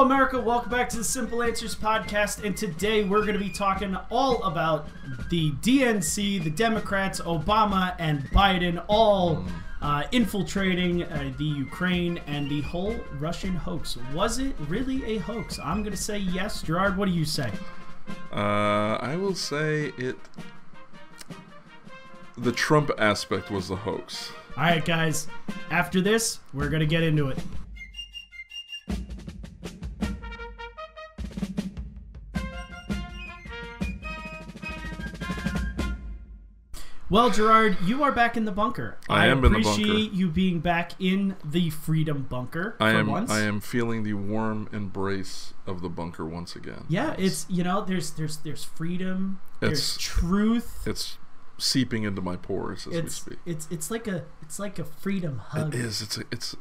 Hello, America. Welcome back to the Simple Answers podcast. And today we're going to be talking all about the DNC, the Democrats, Obama, and Biden all uh, infiltrating uh, the Ukraine and the whole Russian hoax. Was it really a hoax? I'm going to say yes. Gerard, what do you say? Uh, I will say it. The Trump aspect was the hoax. All right, guys. After this, we're going to get into it. Well, Gerard, you are back in the bunker. I am in the bunker. appreciate you being back in the freedom bunker I for am. once. I am feeling the warm embrace of the bunker once again. Yeah, Yes. it's you know, there's there's there's freedom, there's It's- truth. it's seeping into my pores as It's we speak. it's it's like a it's like a freedom hug. It is. It's. A, it's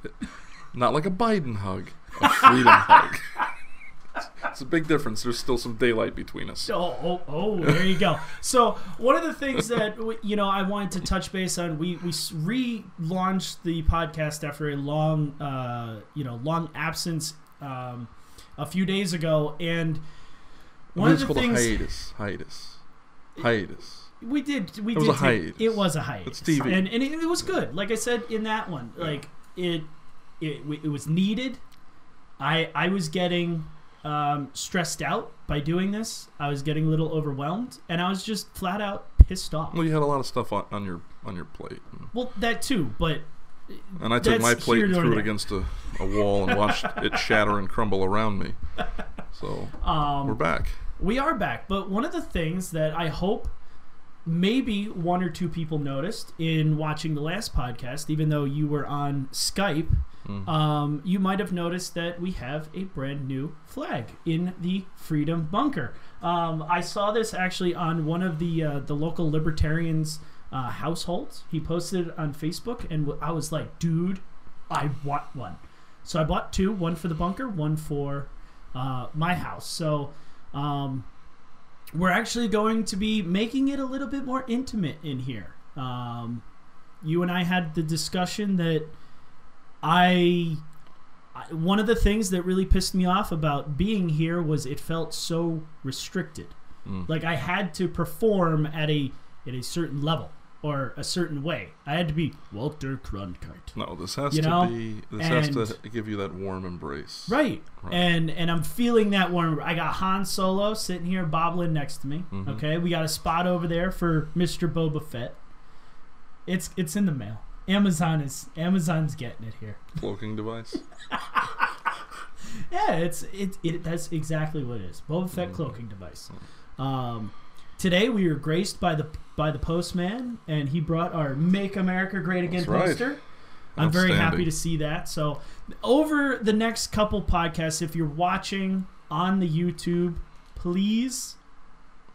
not like a Biden hug. A freedom hug. It's, it's a big difference. There's still some daylight between us. Oh, oh, oh, there you go. So one of the things that w- you know I wanted to touch base on, we we relaunched the podcast after a long, uh, you know, long absence um, a few days ago, and one of the called things a hiatus. Hiatus. Hiatus. we did we was did a take- hiatus. it was a hiatus, It's TV. and and it, it was good. Like I said in that one, like it it it was needed. I I was getting um, stressed out by doing this. I was getting a little overwhelmed, and I was just flat out pissed off. Well, you had a lot of stuff on, on your on your plate, Well, that too, but and I took my plate and threw it there. against a, a wall and watched it shatter and crumble around me. So um, we're back. We are back, but one of the things that I hope maybe one or two people noticed in watching the last podcast, even though you were on Skype, um, you might have noticed that we have a brand new flag in the Freedom Bunker. Um, I saw this actually on one of the uh, the local libertarians' uh, households. He posted it on Facebook, and I was like, "Dude, I want one." So I bought two: one for the bunker, one for uh, my house. So um, we're actually going to be making it a little bit more intimate in here. Um, you and I had the discussion that I, I one of the things that really pissed me off about being here was it felt so restricted. Like I had to perform at a at a certain level or a certain way. I had to be Walter Cronkite. No, this has You to know, be. This has to give you that warm embrace. Right. Right. And and I'm feeling that warm I got Han Solo sitting here bobbling next to me. Mm-hmm. Okay, we got a spot over there for Mr. Boba Fett. It's it's in the mail. Amazon is Amazon's getting it here. Cloaking device. Yeah, it's it, it that's exactly what it is. Boba Mm-hmm. Fett cloaking device. Um, today we were graced by the by the postman, and he brought our "Make America Great Again" right. poster. I'm very happy to see that. So, over the next couple podcasts, if you're watching on the YouTube, please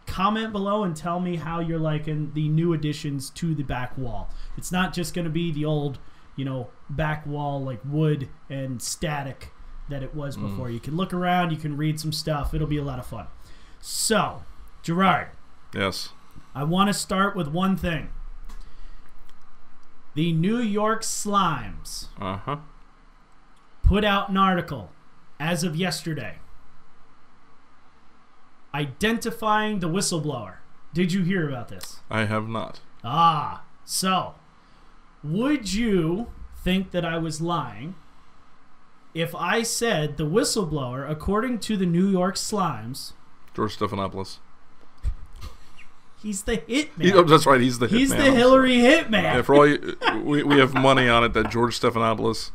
comment below and tell me how you're liking the new additions to the back wall. It's not just going to be the old, you know, back wall like wood and static that it was Mm. before. You can look around, you can read some stuff. It'll be a lot of fun. So, Gerard, Yes. I want to start with one thing. The New York Slimes Uh huh. put out an article as of yesterday identifying the whistleblower. Did you hear about this? I have not. Ah, so would you think that I was lying if I said the whistleblower, according to the New York Slimes, George Stephanopoulos. he's the He, hitman? oh, that's right. He's the hitman. he's the I'm Hillary sorry. hitman. Yeah, for all you, we, we have money on it that George Stephanopoulos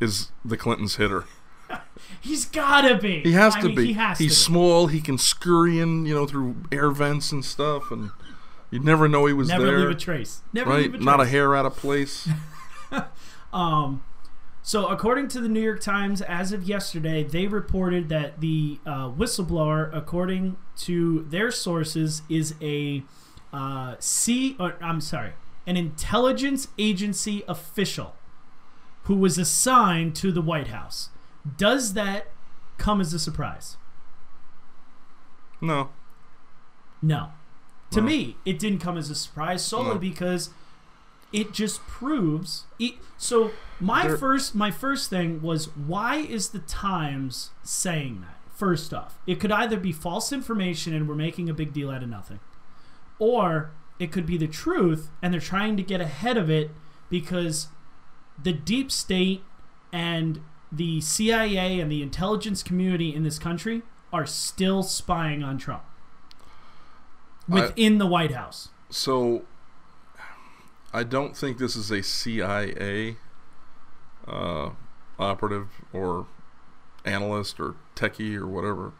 is the Clintons' hitter. He's gotta be. He has I to mean, be. He has He's to be. small. He can scurry in, you know, through air vents and stuff, and you'd never know he was Never there. Never leave a trace. Never right? leave a trace. Not a hair out of place. Um, so, according to the New York Times, as of yesterday, they reported that the uh, whistleblower, according to their sources, is a uh, C. Or, I'm sorry, an intelligence agency official who was assigned to the White House. Does that come as a surprise? No. No. To No. me, it didn't come as a surprise solely No. because it just proves. It, so my first my first thing was why is the Times saying that? First off, it could either be false information and we're making a big deal out of nothing, or it could be the truth and they're trying to get ahead of it because the deep state and the CIA and the intelligence community in this country are still spying on Trump within the White House. So, I don't think this is a CIA uh, operative or analyst or techie or whatever.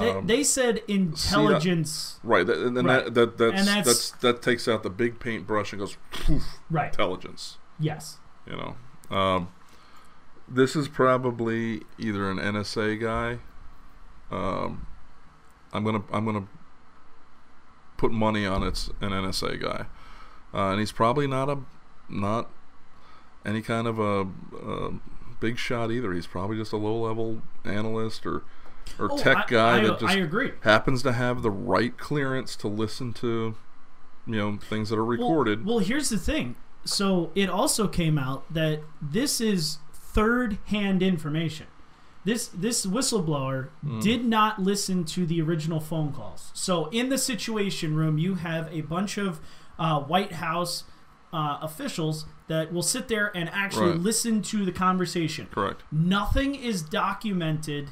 They, Um, they said intelligence. right, that, and then Right. That, that that's, And that's- that's that takes out the big paintbrush and goes poof, Right. intelligence. Yes. You know, um, this is probably either an NSA guy. Um, I'm gonna I'm gonna put money on it's an NSA guy, uh, and he's probably not a not any kind of a, a big shot either. He's probably just a low level analyst or or Oh, tech I- guy I, that just I agree. happens to have the right clearance to listen to you know things that are recorded. Well, well, here's the thing. So it also came out that this is third-hand information. This this whistleblower Hmm. did not listen to the original phone calls. So in the Situation Room, you have a bunch of uh, White House uh, officials that will sit there and actually Right. listen to the conversation. Correct. Nothing is documented.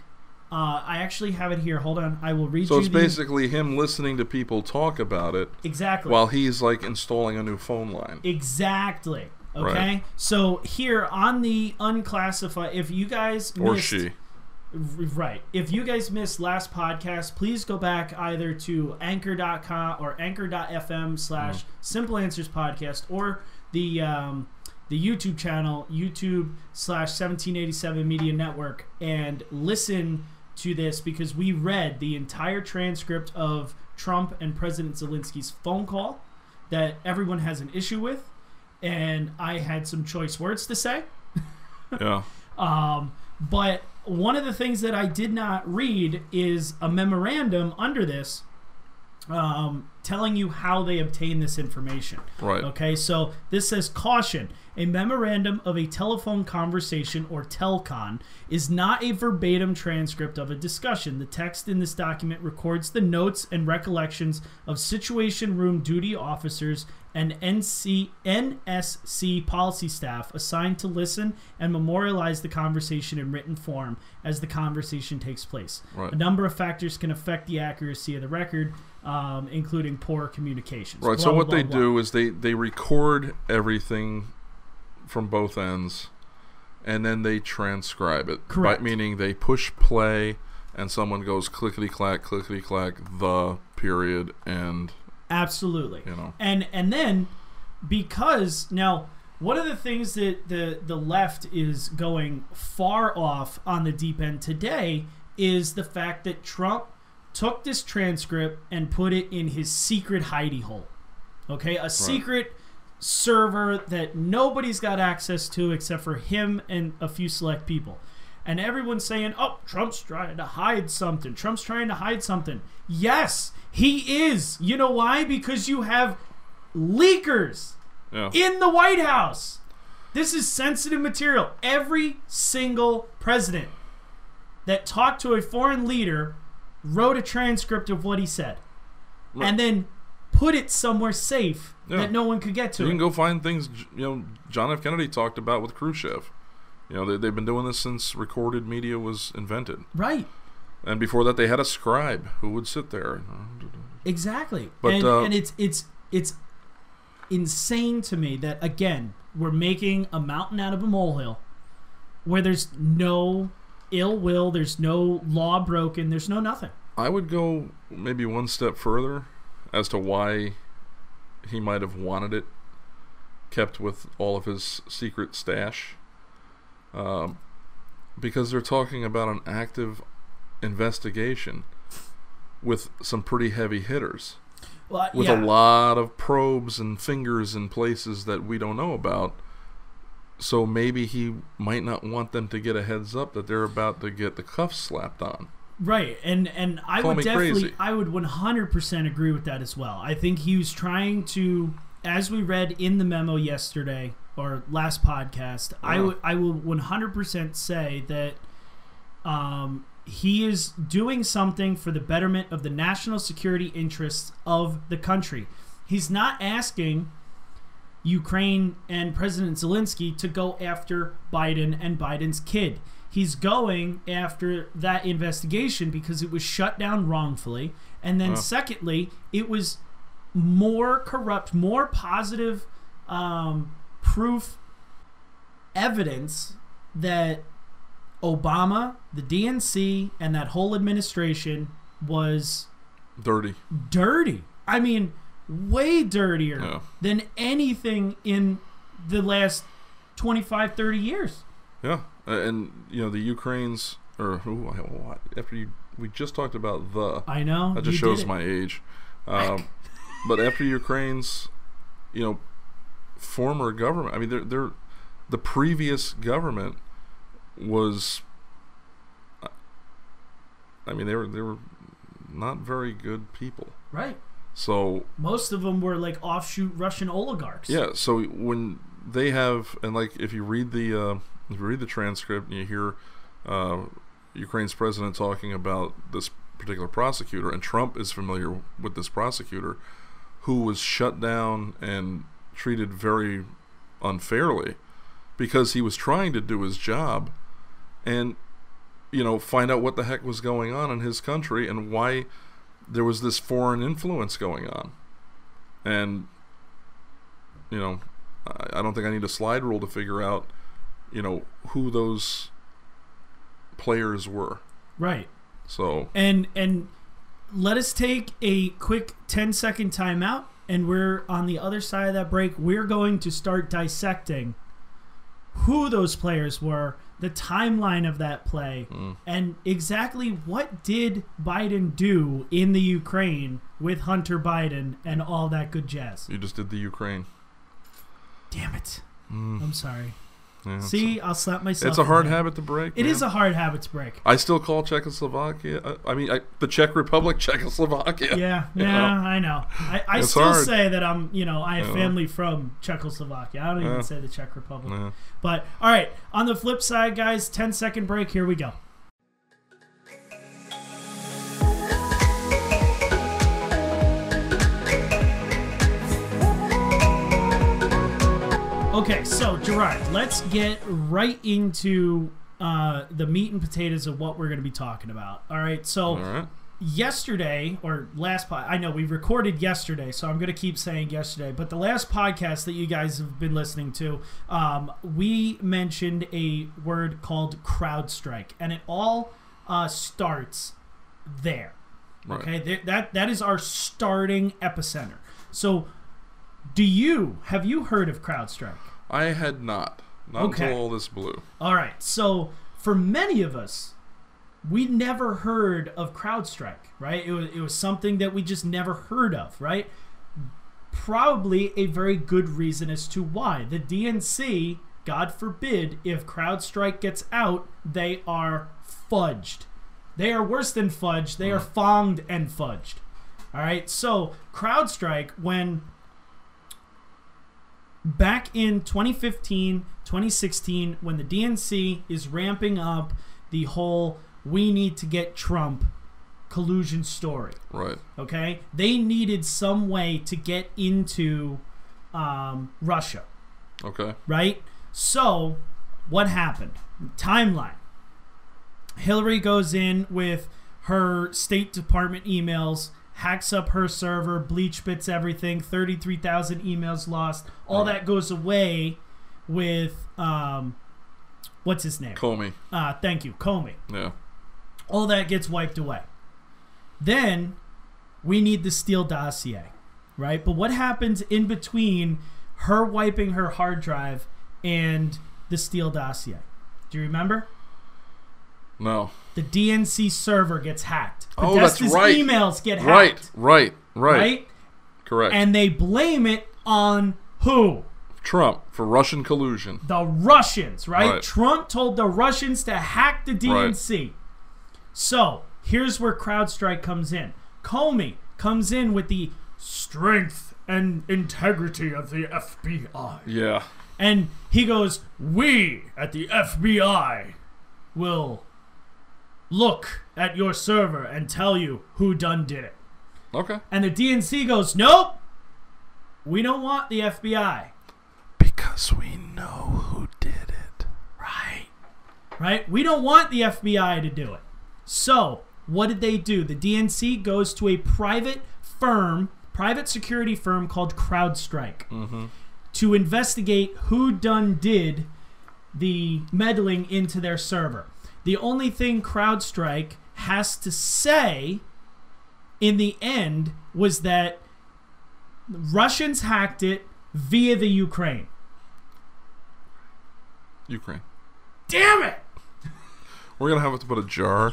Uh, I actually have it here. Hold on, I will read So you it's the- basically him listening to people talk about it exactly while he's like installing a new phone line. Exactly. Okay. Right. So here on the unclassified, if you guys Or missed, she. Right, if you guys missed last podcast, please go back either to anchor.com or anchor.fm slash Simple Answers Podcast or the um, the YouTube channel YouTube slash 1787 Media Network and listen to this because we read the entire transcript of Trump and President Zelensky's phone call that everyone has an issue with, and I had some choice words to say. Yeah. Um, but one of the things that I did not read is a memorandum under this um, telling you how they obtain this information. Right. Okay, so this says caution. A memorandum of a telephone conversation or telcon is not a verbatim transcript of a discussion. The text in this document records the notes and recollections of Situation Room duty officers and NC, NSC policy staff assigned to listen and memorialize the conversation in written form as the conversation takes place. Right. A number of factors can affect the accuracy of the record, um, including poor communications. Right. Blah, so blah, what they blah, blah. do is they they record everything from both ends, and then they transcribe it. Correct. Right, meaning they push play, and someone goes clickety clack, clickety clack, the period, and Absolutely. you know. And and then because now one of the things that the the left is going far off on the deep end today is the fact that Trump took this transcript and put it in his secret hidey hole. Okay, a secret server that nobody's got access to except for him and a few select people. And everyone's saying, "Oh, Trump's trying to hide something. Trump's trying to hide something." Yes, he is. You know why? Because you have leakers Yeah. in the White House. This is sensitive material. Every single president that talked to a foreign leader wrote a transcript of what he said Right. and then put it somewhere safe Yeah. that no one could get to You it. can go find things you know John F. Kennedy talked about with Khrushchev. You know they, they've been doing this since recorded media was invented, right. And before that they had a scribe who would sit there. Exactly. But, and, uh, and it's it's it's insane to me that again we're making a mountain out of a molehill where there's no ill will, there's no law broken, there's no nothing. I would go maybe one step further as to why he might have wanted it kept with all of his secret stash. Um, because they're talking about an active investigation with some pretty heavy hitters, Well, with yeah. a lot of probes and fingers in places that we don't know about. So maybe he might not want them to get a heads up that they're about to get the cuffs slapped on. Right, and and I Call would definitely, crazy. I would 100% agree with that as well. I think he was trying to as we read in the memo yesterday or last podcast, I Yeah. would I will 100% say that um, he is doing something for the betterment of the national security interests of the country. He's not asking Ukraine and President Zelensky to go after Biden and Biden's kid. He's going after that investigation because it was shut down wrongfully. And then, secondly, it was more corrupt, more positive um, proof evidence that Obama, the DNC, and that whole administration was Dirty. dirty. I mean, way dirtier Yeah. than anything in the last 25, 30 years. Yeah, and you know the Ukraine's or who what after you we just talked about the I know. that just shows my age. Um, but after Ukraine's, you know, former government. I mean, they're, they're the previous government was. I mean, they were they were not very good people. Right. So Most of them were like offshoot Russian oligarchs. yeah, so when they have and like if you read the uh, if you read the transcript and you hear uh, Ukraine's president talking about this particular prosecutor, and Trump is familiar with this prosecutor, who was shut down and treated very unfairly because he was trying to do his job and you know find out what the heck was going on in his country and why there was this foreign influence going on. And you know I, I don't think i need a slide rule to figure out you know who those players were. Right. so And and let us take a quick 10 second timeout and we're on the other side of that break. We're going to start dissecting who those players were, the timeline of that play, Mm. and exactly what did Biden do in the Ukraine with Hunter Biden and all that good jazz. you just did the ukraine Damn it. Mm, I'm sorry. Yeah, See, I'll slap myself. it's a hard the- habit to break It man. is a hard habit to break. I still call Czechoslovakia. I, I mean, I, the Czech Republic, Czechoslovakia. Yeah, yeah, know? I know. I, I still hard. say that I'm, you know, I have Yeah. family from Czechoslovakia. I don't even Yeah. say the Czech Republic. But all right, on the flip side, guys, 10 second break. Here we go. Okay, so Gerard, let's get right into uh, the meat and potatoes of what we're going to be talking about. All right, so All right. yesterday or last pod I know we recorded yesterday, so I'm gonna keep saying yesterday. But the last podcast that you guys have been listening to, um, we mentioned a word called CrowdStrike, and it all uh, starts there. Right. Okay, Th- that that is our starting epicenter. So, do you have you heard of CrowdStrike? I had not. Not Okay. until all this blew. All right. So for many of us, we never heard of CrowdStrike, right? It was, it was something that we just never heard of, right? Probably a very good reason as to why. The DNC, God forbid, if CrowdStrike gets out, they are fudged. They are worse than fudged. They are mm. fonged and fudged. All right. So CrowdStrike, when back in 2015, 2016, when the DNC is ramping up the whole we need to get Trump collusion story. Right. Okay, they needed some way to get into um, Russia, Okay. right? So, what happened? Timeline. Hillary goes in with her State Department emails, hacks up her server, bleach bits everything, 33,000 emails lost. All Right. that goes away with, um, what's his name? Comey. Uh, thank you, Comey. Yeah. All that gets wiped away. Then we need the Steele dossier, right? But what happens in between her wiping her hard drive and the Steele dossier? Do you remember? No. The DNC server gets hacked. Oh, that's Podesta's right. emails get hacked. Right. Right. Right. Right? Correct. And they blame it on who? Trump for Russian collusion. The Russians, right? Right. Trump told the Russians to hack the DNC. Right. So here's where CrowdStrike comes in. Comey comes in with the strength and integrity of the FBI. Yeah. And he goes, We at the FBI will look at your server and tell you who done did it. Okay. And the DNC goes, Nope. We don't want the FBI. Because we know who did it. Right. Right? We don't want the FBI to do it. So, what did they do? The DNC goes to a private firm, private security firm called CrowdStrike mm-hmm. to investigate who done did the meddling into their server. The only thing CrowdStrike has to say in the end was that Russians hacked it via the Ukraine. Ukraine. Damn it! We're gonna have to put a jar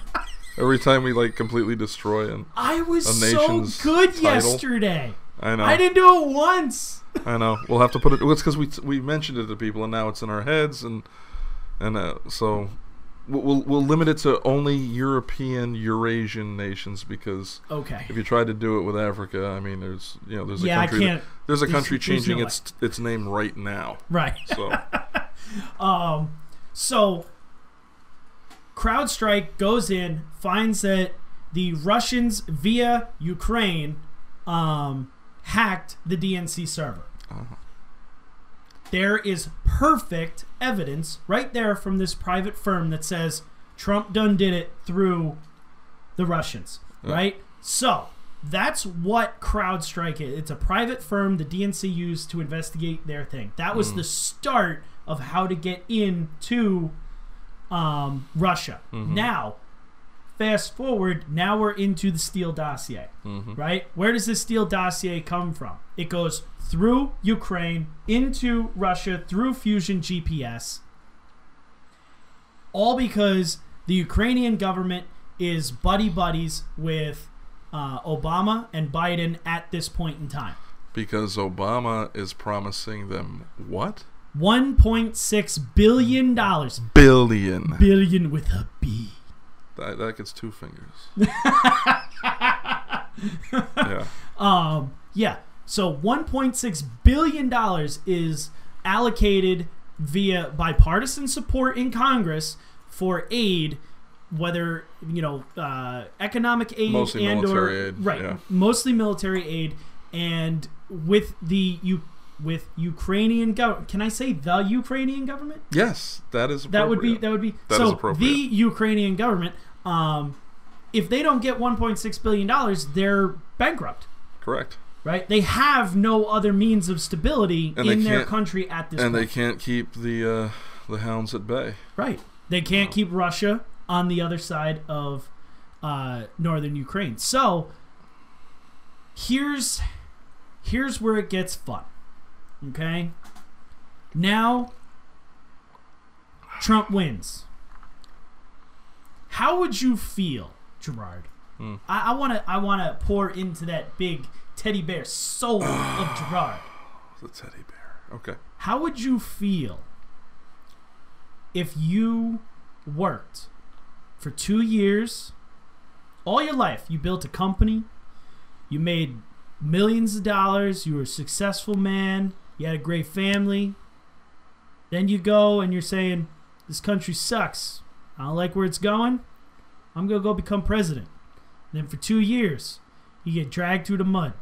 every time we like completely destroy and I was A so good title. yesterday. I know. I didn't do it once. I know. We'll have to put it. It's because we we mentioned it to people, and now it's in our heads, and and uh, so we'll, we'll limit it to only European Eurasian nations because Okay. if you try to do it with Africa, I mean, there's you know there's a Yeah, I country that- there's a country there's changing no its its name right now. Right. So Um, so CrowdStrike goes in, finds that the Russians via Ukraine um, hacked the DNC server. There is perfect evidence right there from this private firm that says Trump done did it through the Russians, Yeah. right? So that's what CrowdStrike is. It's a private firm the DNC used to investigate their thing. That was the start of how to get into um, Russia. Now, fast forward, now we're into the Steele dossier, right? Where does this Steele dossier come from? It goes through Ukraine, into Russia, through Fusion GPS, all because the Ukrainian government is buddy buddies with uh, Obama and Biden at this point in time. because Obama is promising them what 1.6 billion dollars billion. billion with a b That, that gets two fingers. yeah. um yeah so 1.6 billion dollars is allocated via bipartisan support in congress for aid whether you know uh, economic aid Mostly and military or aid, right yeah. mostly military aid and with the you with ukrainian government can i say the ukrainian government Yes, that is. That would be that would be That so the Ukrainian government um if they don't get 1.6 billion dollars they're bankrupt correct. right they have no other means of stability And in their country at this And they can't keep the uh, the hounds at bay. right they can't keep Russia on the other side of uh, northern Ukraine so here's here's where it gets fun okay now Trump wins. How would you feel, Gerard? Hmm. I want to I want to pour into that big teddy bear soul of Gerard. The teddy bear. Okay. How would you feel if you worked for two years, all your life? You built a company, you made millions of dollars, you were a successful man, you had a great family. Then you go and you're saying, This country sucks. I don't like where it's going. I'm going to go become president. And then for two years, you get dragged through the mud.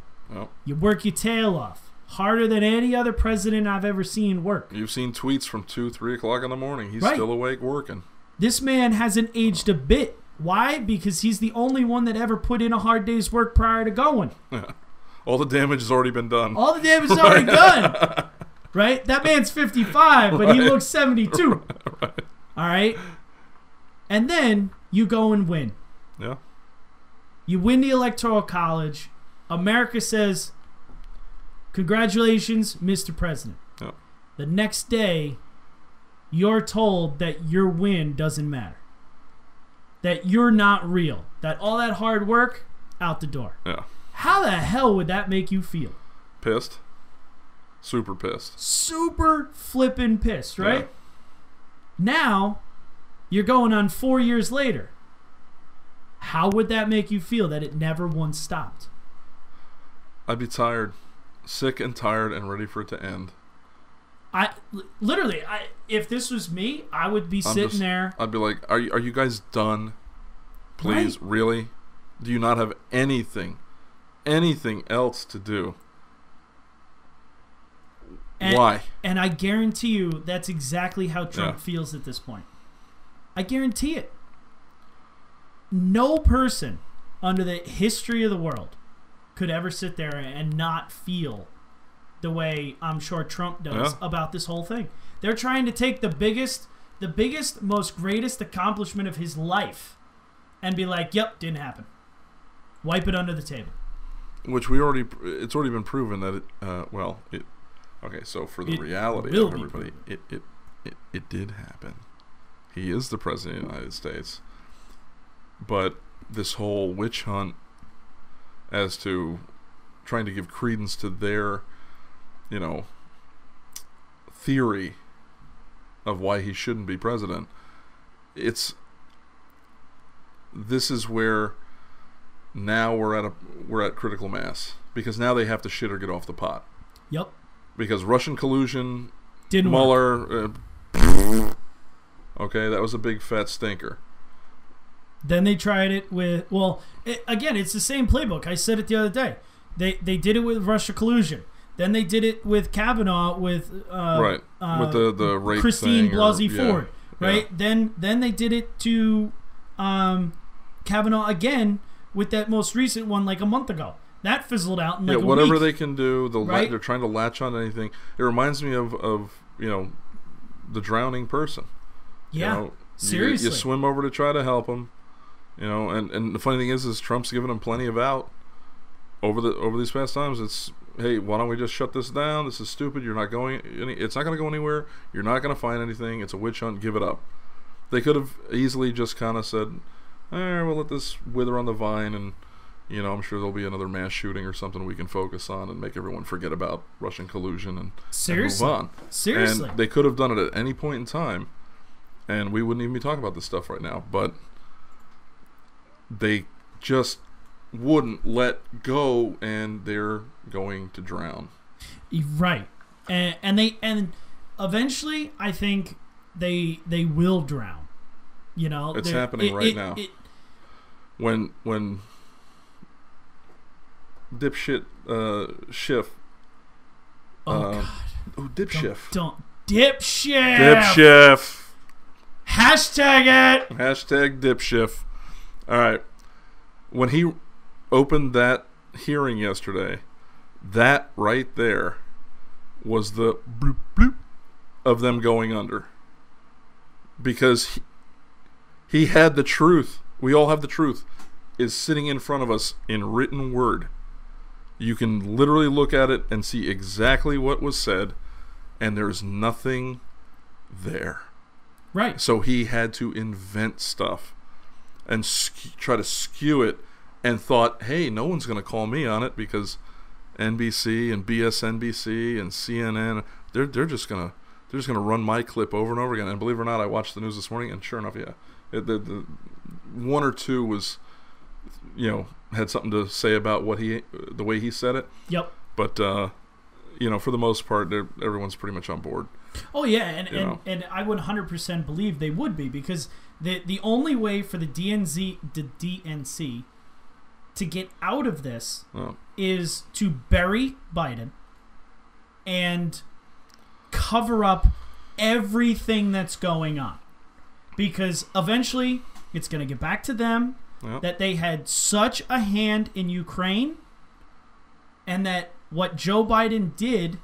You work your tail off. Harder than any other president I've ever seen work. you've seen tweets from two, three o'clock in the morning. He's Right. still awake working. This man hasn't aged a bit. Why? Because he's the only one that ever put in a hard day's work prior to going. All the damage has already been done. All the damage is already done. Right? That man's 55, but he looks 72. All right? And then you go and win. Yeah. You win the Electoral College. America says, Congratulations, Mr. President. Yeah. The next day, you're told that your win doesn't matter. That you're not real. That all that hard work, out the door. Yeah. How the hell would that make you feel? Pissed. Super pissed. Super flippin' pissed, right? Yeah. Now, you're going on four years later. How would that make you feel that it never once stopped? I'd be tired, sick and tired, and ready for it to end. I literally, I if this was me, I would be I'm sitting just- there. I'd be like, "Are you, are you guys done? Please, Right. really? Do you not have anything, anything else to do? And, Why? And I guarantee you, that's exactly how Trump Yeah. feels at this point. I guarantee it. No person under the history of the world could ever sit there and not feel the way I'm sure Trump does Yeah. about this whole thing. They're trying to take the biggest, the biggest, most greatest accomplishment of his life, and be like, "Yep, didn't happen." Wipe it under the table. Which we already, it's already been proven that it, uh, well, it, okay. So for the It reality of everybody, it, it, it, it did happen. He is the president of the United States, but this whole witch hunt as to trying to give credence to their, you know, theory of why he shouldn't be president. It's this is where now we're at a we're at critical mass because now they have to shit or get off the pot Yep, because Russian collusion, didn't. Mueller. Uh, okay, that was a big fat stinker. Then they tried it with well, it, again, it's the same playbook. I said it the other day. They they did it with Russia collusion. Then they did it with Kavanaugh with uh, right uh, with the the rape Christine thing or- Blasey yeah, Ford. Right. Then then they did it to um, Kavanaugh again with that most recent one like a month ago. That fizzled out in like yeah, whatever week. they can do, Right? they're trying to latch on to anything. It reminds me of, of you know the drowning person. Yeah. you know, seriously. you, swim over to try to help him. You know, and, and the funny thing is, is Trump's given him plenty of out over the over these past times. It's hey, why don't we just shut this down? This is stupid. You're not going. Any, it's not going to go anywhere. You're not going to find anything. It's a witch hunt. Give it up. They could have easily just kind of said, eh, we'll let this wither on the vine, and you know, I'm sure there'll be another mass shooting or something we can focus on and make everyone forget about Russian collusion and, and seriously. move on. Seriously. And they could have done it at any point in time, and we wouldn't even be talking about this stuff right now. But they just wouldn't let go, and they're going to drown. Right, and, and they and eventually, I think they they will drown. You know, It's happening it- right it- now. it- When when dipshit uh, Schiff, oh uh, God! oh dipshift, Don't dipshit. dipshift, Hashtag it. hashtag dipshift. All right, when he opened that hearing yesterday, that right there was the bloop bloop of them going under. Because he, he had the truth. We all have the truth. Is sitting in front of us in written word. You can literally look at it and see exactly what was said, and there's nothing there. Right. So he had to invent stuff and sk- try to skew it and thought, hey, no one's going to call me on it because NBC and BSNBC and CNN, they're, they're just going to they're just going to run my clip over and over again. And believe it or not, I watched the news this morning, and sure enough, yeah, it, the, the one or two was, you know, had something to say about what he, the way he said it. Yep. But uh, you know, for the most part, everyone's pretty much on board. Oh yeah, and and, know. and I would 100% believe they would be because the the only way for the DNZ the DNC to get out of this Well, is to bury Biden and cover up everything that's going on. Because eventually it's going to get back to them yeah. that they had such a hand in Ukraine and that what Joe Biden did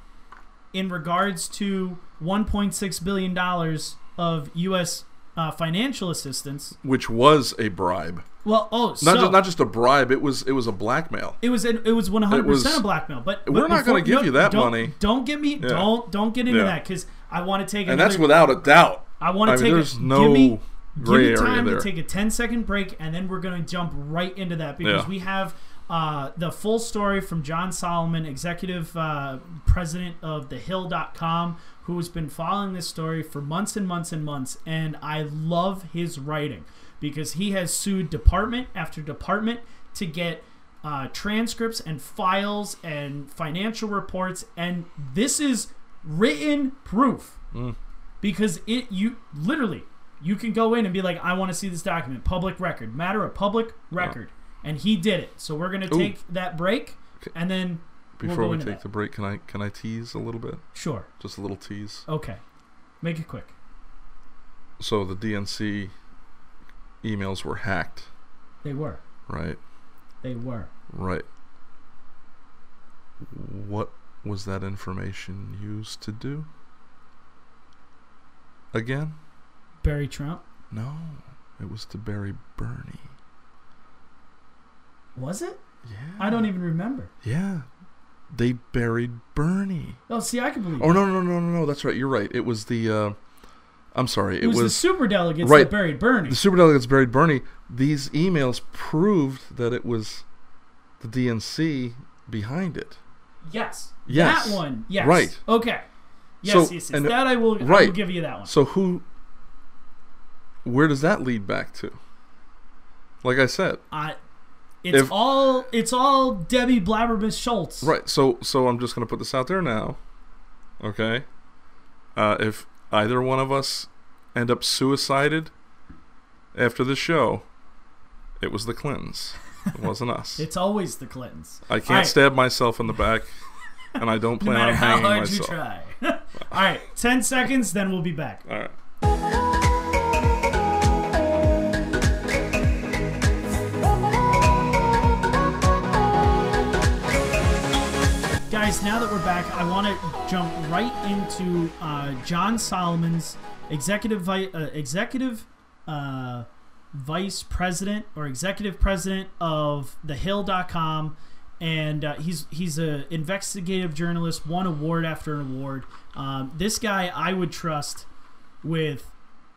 in regards to 1.6 billion dollars of US uh, financial assistance which was a bribe. well oh Not so just not just a bribe. It was it was a blackmail. it was it was 100% It a blackmail but We're not gonna before- give you that don't, money. don't get me Yeah. don't don't get into Yeah. that cuz I want to take and that's without a doubt. I want to mean, take there's a, no give me gray give me area time to take a 10 second break and then we're going to jump right into that because Yeah. we have uh, the full story from John Solomon, executive uh, president of thehill.com, who has been following this story for months and months and months. And I love his writing because he has sued department after department to get uh, transcripts and files and financial reports, and this is written proof Mm. because it you literally you can go in and be like, I want to see this document, public record, matter of public record, and he did it. So we're gonna Ooh. take that break, and then We'll Before go we take that. the break, can I can I tease a little bit? sure, Just a little tease. okay, make it quick. So the DNC emails were hacked, They were, right? they were. Right. What was that information used to do? Again? Barry Trump No. It was to bury Bernie. Was it? Yeah. I don't even remember. Yeah. They buried Bernie. Oh, see, I can believe. Oh no no no no no! That's right. You're right. It was the. Uh, I'm sorry. It, was, the super delegates right. that buried Bernie. The superdelegates buried Bernie. These emails proved that it was the DNC behind it. yes. Yes. That one. Yes. Right. Okay. Yes, So, yes, yes. and- that I will, I will give you that one. So who? Where does that lead back to? Like I said, I, it's If- all it's all Debbie Blabbermas Schultz. right. So so I'm just gonna put this out there now. Okay. Uh, if either one of us end up suicided after the show, it was the Clintons. It wasn't us. It's always the Clintons. I can't Alright. stab myself in the back, and I don't plan No plan matter on how hard you try. all right, ten seconds, then we'll be back. All right. Guys, now that we're back, I want to jump right into uh, John Solomon's executive vi- uh, executive uh, vice president or executive president of thehill.com and uh, he's he's a investigative journalist won award after an award. Um, this guy i would trust with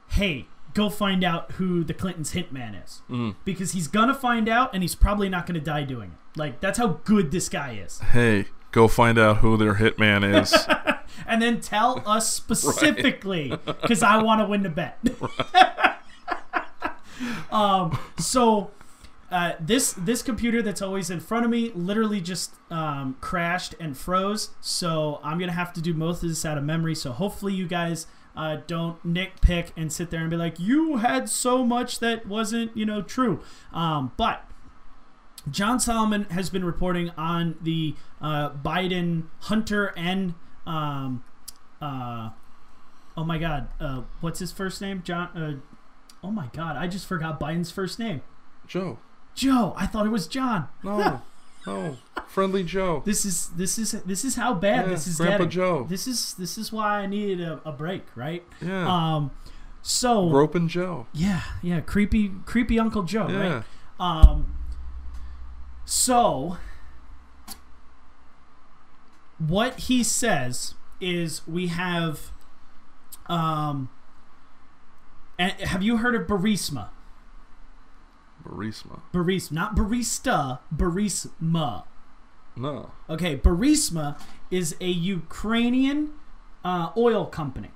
hey go find out who the clintons hitman is. Mm. because he's gonna find out and he's probably not gonna die doing it. Like that's how good this guy is. Hey, go find out who their hitman is. and then tell us specifically because I want to win the bet. um, so uh, this this computer that's always in front of me literally just um, crashed and froze. So I'm gonna have to do most of this out of memory. So hopefully you guys. Uh, don't nitpick and sit there and be like, you had so much that wasn't, you know, true. Um, but John Solomon has been reporting on the uh, Biden Hunter and um, uh, oh my God, uh, what's his first name? John. Uh, oh my God, I just forgot Biden's first name. Joe. Joe. I thought it was John. No. no. Friendly Joe. This is this is this is how bad Yeah, this is Grandpa getting. Joe. This is this is why I needed a, a break, right? Yeah. Um, so Groping Joe. yeah, yeah, creepy creepy Uncle Joe, Yeah. right? Um, so, what he says is we have. Um, and have you heard of Barisma? Burisma. Barisma, not barista, Barisma. No. Okay, Burisma is a Ukrainian uh, oil company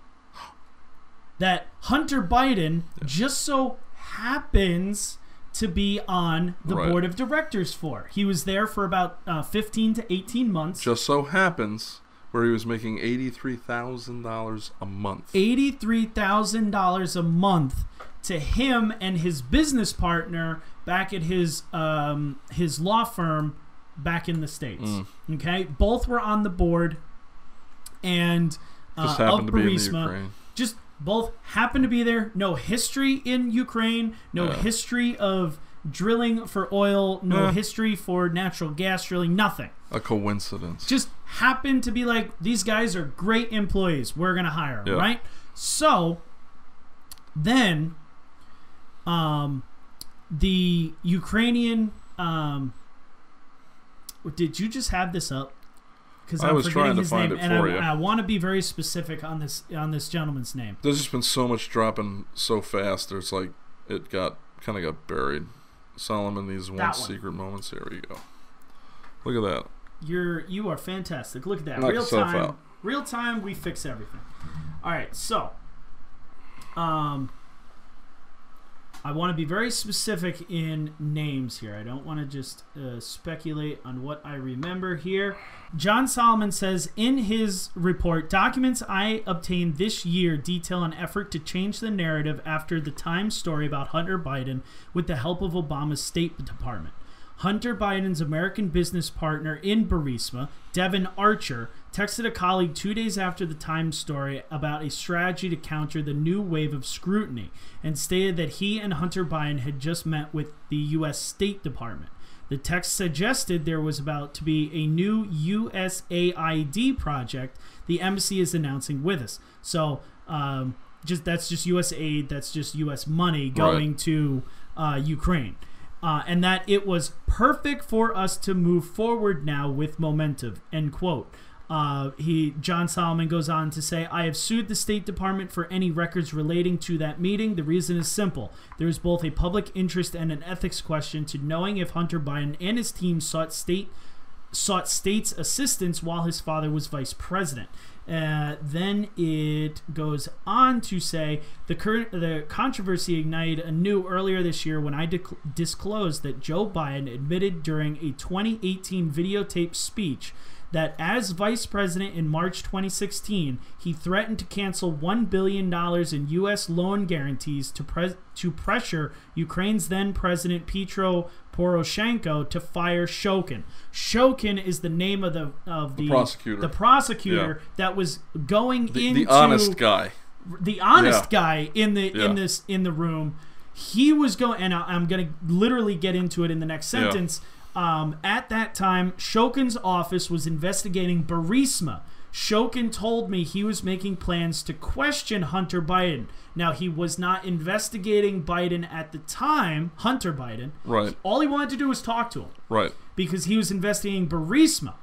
that Hunter Biden just so happens to be on the Right. board of directors for. He was there for about uh, 15 to 18 months. Just so happens where he was making eighty-three thousand dollars a month. $83,000 a month to him and his business partner back at his um, his law firm back in the states. Mm. Okay, both were on the board, and uh, Just of happened to be in the Ukraine. just both happen to be there. No history in Ukraine. No Yeah. history of drilling for oil. No Yeah. history for natural gas drilling. Nothing. A coincidence. Just happened to be like these guys are great employees. We're gonna hire 'em, Yeah. right? So then, um, the Ukrainian um. Did you just have this up? Because I was trying to find name, it for I, you. I want to be very specific on this on this gentleman's name. There's just been so much dropping so fast. There's like it got kind of got buried. Solomon, these one, secret moments. Here we go. Look at that. You're you are fantastic. Look at that. Knock real time. out. Real time. We fix everything. All right. So, um, I want to be very specific in names here. I don't want to just uh, speculate on what I remember here. John Solomon says in his report, documents I obtained this year detail an effort to change the narrative after the Times story about Hunter Biden with the help of Obama's State Department. Hunter Biden's American business partner in Burisma, Devon Archer, texted a colleague two days after the Times story about a strategy to counter the new wave of scrutiny and stated that he and Hunter Biden had just met with the U.S. State Department. The text suggested there was about to be a new USAID project the embassy is announcing with us. So, um, just that's just U.S. aid, that's just U.S. money going Right. to uh, Ukraine uh, and that it was perfect for us to move forward now with momentum. End quote. Uh, he John Solomon goes on to say, "I have sued the State Department for any records relating to that meeting. The reason is simple: there is both a public interest and an ethics question to knowing if Hunter Biden and his team sought state sought states' assistance while his father was vice president." Uh, then it goes on to say the current the controversy ignited anew earlier this year when I dec- disclosed that Joe Biden admitted during a 2018 videotaped speech that as vice president in March 2016, he threatened to cancel $1 billion in U.S. loan guarantees to, pres to pressure Ukraine's then president Petro Poroshenko to fire Shokin. Shokin is the name of the of the, prosecutor. the prosecutor that was going The, into the honest guy. the honest Yeah. guy in the Yeah. in this in the room he was going and I- i'm going to literally get into it in the next Yeah. sentence um, at that time shokin's office was investigating burisma shokin told me he was making plans to question hunter biden now he was not investigating biden at the time hunter biden Right. all he wanted to do was talk to him Right. because he was investigating burisma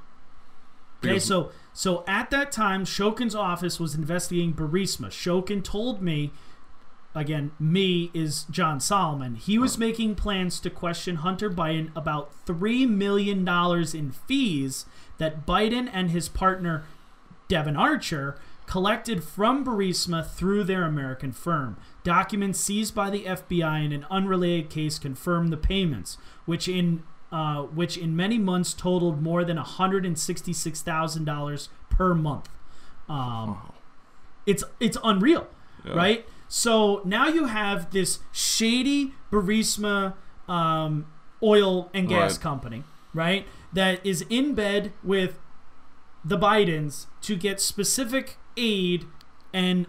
Okay, Because- so so at that time, Shokin's office was investigating Burisma. Shokin told me, again, me is John Solomon. He was making plans to question Hunter Biden about three million dollars in fees that Biden and his partner Devon Archer collected from Burisma through their American firm. Documents seized by the FBI in an unrelated case confirm the payments, which in uh, which in many months totaled more than $166,000 per month. Um, It's it's unreal, Yeah. right? So now you have this shady Burisma um, oil and gas Right. company, right? That is in bed with the Bidens to get specific aid and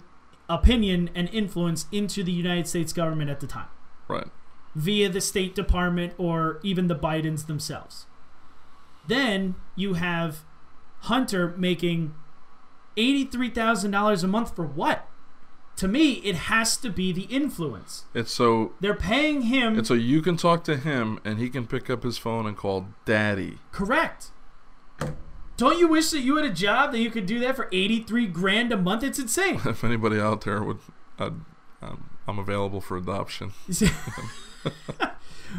opinion and influence into the United States government at the time Right. via the State Department or even the Bidens themselves. Then you have Hunter making $83,000 a month for what? To me, it has to be the influence. It's so They're paying him it's so you can talk to him and he can pick up his phone and call daddy. correct. Don't you wish that you had a job that you could do that for 83 grand a month? It's insane. If anybody out there would I'd, um, I'm available for adoption.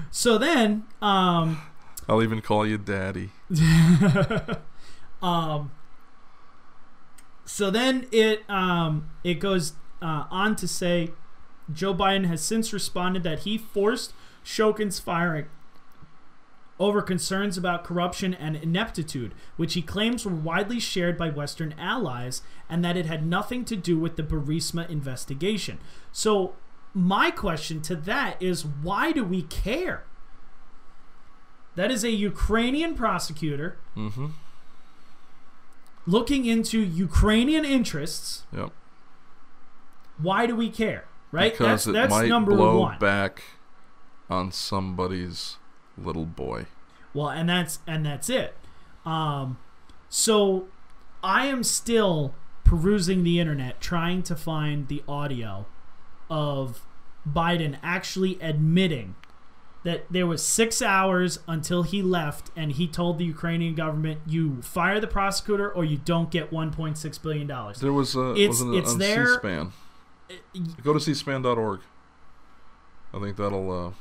so then, um, I'll even call you daddy. um, so then it um, it goes uh, on to say Joe Biden has since responded that he forced Shokin's firing over concerns about corruption and ineptitude, which he claims were widely shared by Western allies, and that it had nothing to do with the Burisma investigation. So, my question to that is why do we care? That is a Ukrainian prosecutor Mm-hmm. looking into Ukrainian interests. Yep. Why do we care? Right? Because that's it that's might number blow one. back on somebody's little boy. Well, and that's and that's it. Um, so I am still perusing the internet trying to find the audio of Biden actually admitting that there was six hours until he left, and he told the Ukrainian government, "You fire the prosecutor, or you don't get 1.6 billion dollars." There was a It's- it it's there- C-SPAN. Go to cspan.org. I think that'll uh,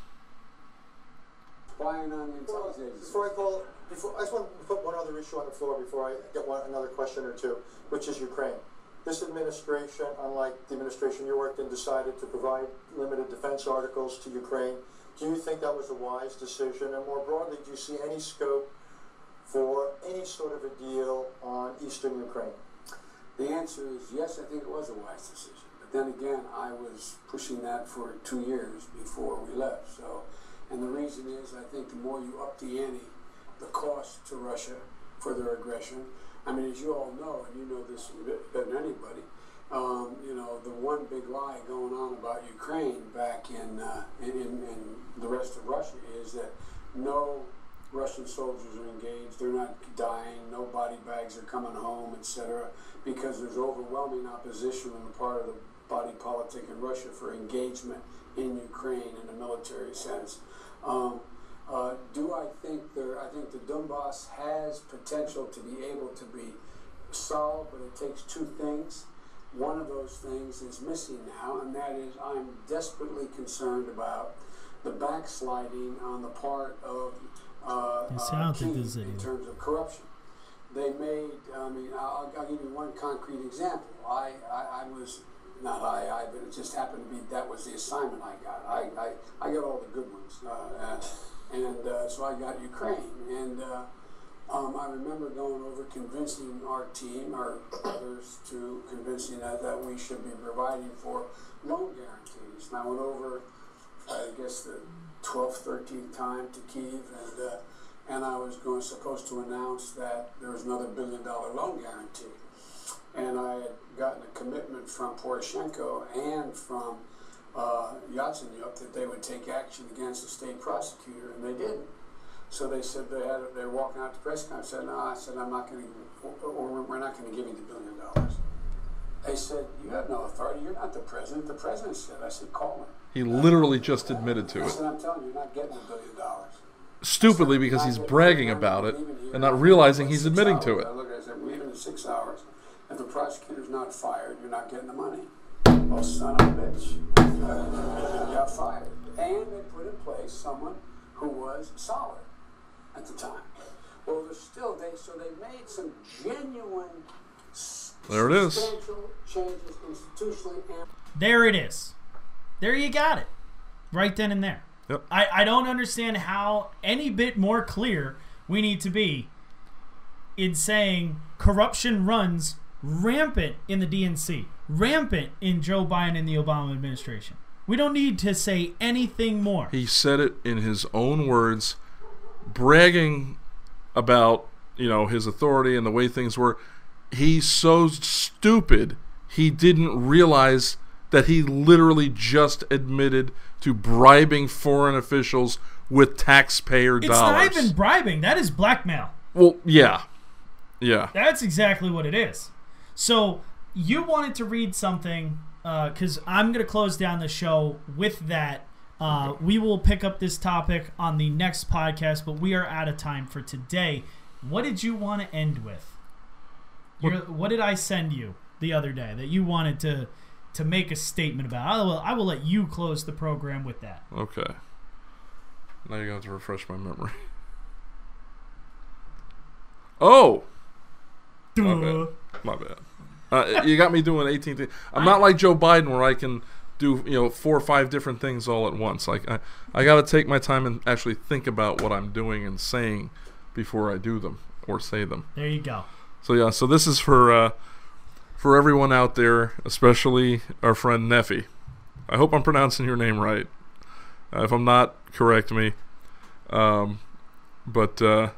spying on agencies. Before I call, before, I just want to put one other issue on the floor before I get one, another question or two, which is Ukraine. this administration, unlike the administration you worked in, decided to provide limited defense articles to Ukraine. Do you think that was a wise decision? And more broadly, do you see any scope for any sort of a deal on eastern Ukraine? The answer is yes, I think it was a wise decision. But then again, I was pushing that for two years before we left. So, and the reason is I think the more you up the ante, the cost to Russia for their aggression. I mean, as you all know, and you know this better than anybody, um, you know, the one big lie going on about Ukraine back in, uh, in, in the rest of Russia is that no Russian soldiers are engaged, they're not dying, no body bags are coming home, etc., because there's overwhelming opposition on the part of the body politic in Russia for engagement in Ukraine in a military sense. Um, uh, do I think there? I think the Donbass has potential to be able to be solved, but it takes two things. One of those things is missing now, and that is I'm desperately concerned about the backsliding on the part of uh, uh, in terms of corruption. They made, I mean, I'll, I'll, give you one concrete example. I, I, I, was, not I, I, but it just happened to be that was the assignment I got. I, I, I got all the good ones. Uh, and uh, so I got Ukraine. And uh, um, I remember going over convincing our team, our others, to convincing that, that we should be providing for loan guarantees. And I went over, I guess, the 12th, 13th time to Kiev, and uh, and I was going supposed to announce that there was another billion dollar loan guarantee. And I had gotten a commitment from Poroshenko and from uh, Yatsenyuk that they would take action against the state prosecutor, and they didn't. So they said they had they were walking out the press conference. Said, "No," I said, "I'm not going to, or we're not going to give you the billion dollars." They said, "You have no authority. You're not the president." The president said, "I said, call him." He literally just admitted to it. I it. said, "I'm telling you, you're not getting a billion dollars." Stupidly, because he's bragging about it and not realizing he's admitting to it. I looked at it. I said, "We're leaving in six hours. If the prosecutor's not fired, you're not getting the money." Oh, son of a bitch! Uh, got fired, and they put in place someone who was solid at the time. Well, there's still they so they made some genuine there it is. changes institutionally and There it is. There you got it. Right then and there. Yep. I, I don't understand how any bit more clear we need to be in saying corruption runs rampant in the DNC, rampant in Joe Biden and the Obama administration. We don't need to say anything more. He said it in his own words, bragging about you know his authority and the way things were. He's so stupid he didn't realize that he literally just admitted to bribing foreign officials with taxpayer it's dollars. not even bribing. That is blackmail. Well, yeah, yeah. That's exactly what it is. So you wanted to read something because uh, I'm going to close down the show with that. Uh, we will pick up this topic on the next podcast, but we are out of time for today. What did you want to end with? Your, what did I send you the other day that you wanted to to make a statement about? I will I will let you close the program with that. Okay. Now you're going to refresh my memory. Oh, my bad. My bad. Uh, you got me doing 18 things. I'm not like Joe Biden where I can do you know four or five different things all at once. Like I, I got to take my time and actually think about what I'm doing and saying before I do them or say them. There you go. So yeah, so this is for uh, for everyone out there, especially our friend Neffy. I hope I'm pronouncing your name right. Uh, if I'm not, correct me. Um, but uh,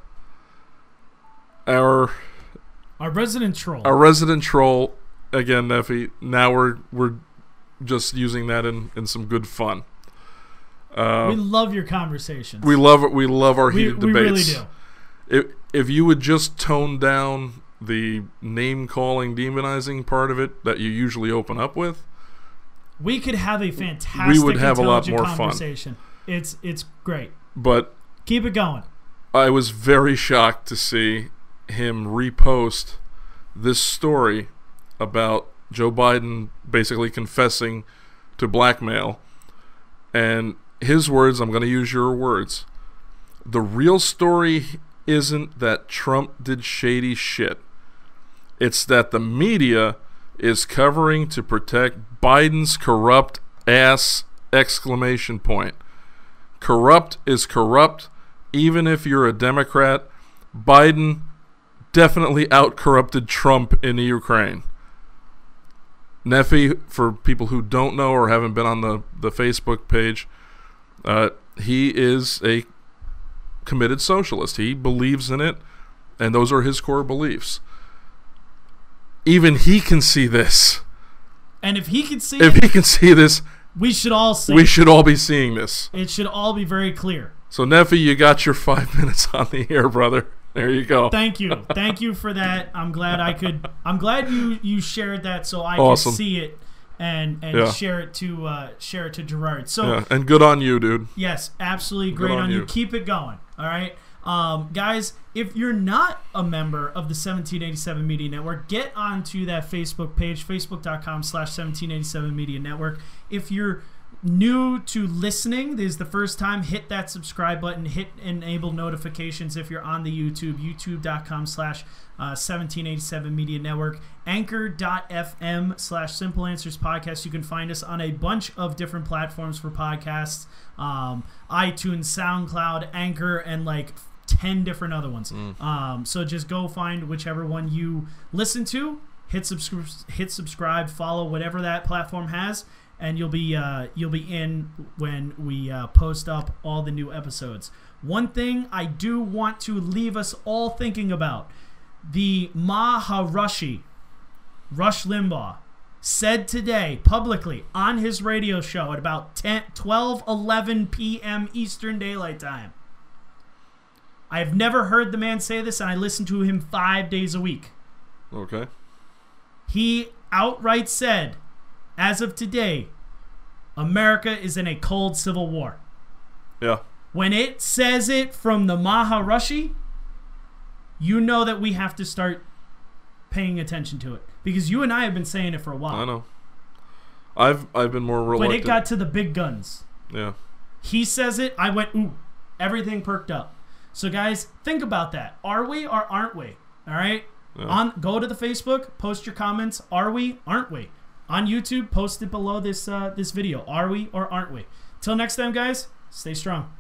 our Our resident troll. our resident troll again, Neffy. Now we're we're just using that in, in some good fun. we Uh, love your conversations. we love it. We love our we, heated we really do. if if you would just tone down the name calling demonizing part of it that you usually open up with We could have a fantastic would have a lot intelligent more fun. conversation. It's it's great. but Keep it going. i was very shocked to see him repost this story about joe biden basically confessing to blackmail and his words i'm going to use your words the real story isn't that trump did shady shit it's that the media is covering to protect Biden's corrupt ass exclamation point. Corrupt is corrupt even if you're a Democrat. Biden definitely out corrupted Trump in the Ukraine. Neffy, for people who don't know or haven't been on the, the Facebook page, uh, he is a committed socialist. He believes in it, and those are his core beliefs. Even he can see this. And if he can see If it, he can see this, we should all see we it. should all be seeing this. It should all be very clear. So, Neffy, you got your five minutes on the air, brother. There you go. Thank you. Thank you for that. I'm glad I could I'm glad you you shared that so I Awesome. could see it and and Yeah. share it to uh share it to Gerard. So Yeah, and good on you, dude. Yes, absolutely great on on, you. you. Keep it going. All right. Um, guys, if you're not a member of the 1787 Media Network, get onto that Facebook page, facebook.com slash 1787 Media Network. If you're new to listening, this is the first time, hit that subscribe button, hit enable notifications if you're on the YouTube, youtube.com slash uh, 1787 Media Network, anchor.fm slash Simple Answers Podcast. You can find us on a bunch of different platforms for podcasts um, iTunes, SoundCloud, Anchor, and like 10 different other ones. Um, so just go find whichever one you listen to, hit, subscri- hit subscribe, follow whatever that platform has. And you'll be uh, you'll be in when we uh, post up all the new episodes. One thing I do want to leave us all thinking about: the Maharishi, Rush Limbaugh, said today publicly on his radio show at about 10, 12, 11 p.m. Eastern Daylight Time. I have never heard the man say this, and I listen to him five days a week. Okay. He outright said, as of today, America is in a cold civil war. Yeah. When it says it from the Maharishi, you know that we have to start paying attention to it because you and I have been saying it for a while. I know. I've I've been more When it got to the big guns, yeah. he says it, I went, ooh, everything perked up. So guys, think about that. Are we or aren't we? All right? Yeah. On go to the Facebook, post your comments. Are we? Aren't we? On YouTube, post it below this uh, this video. Are we or aren't we? Till next time, guys. Stay strong.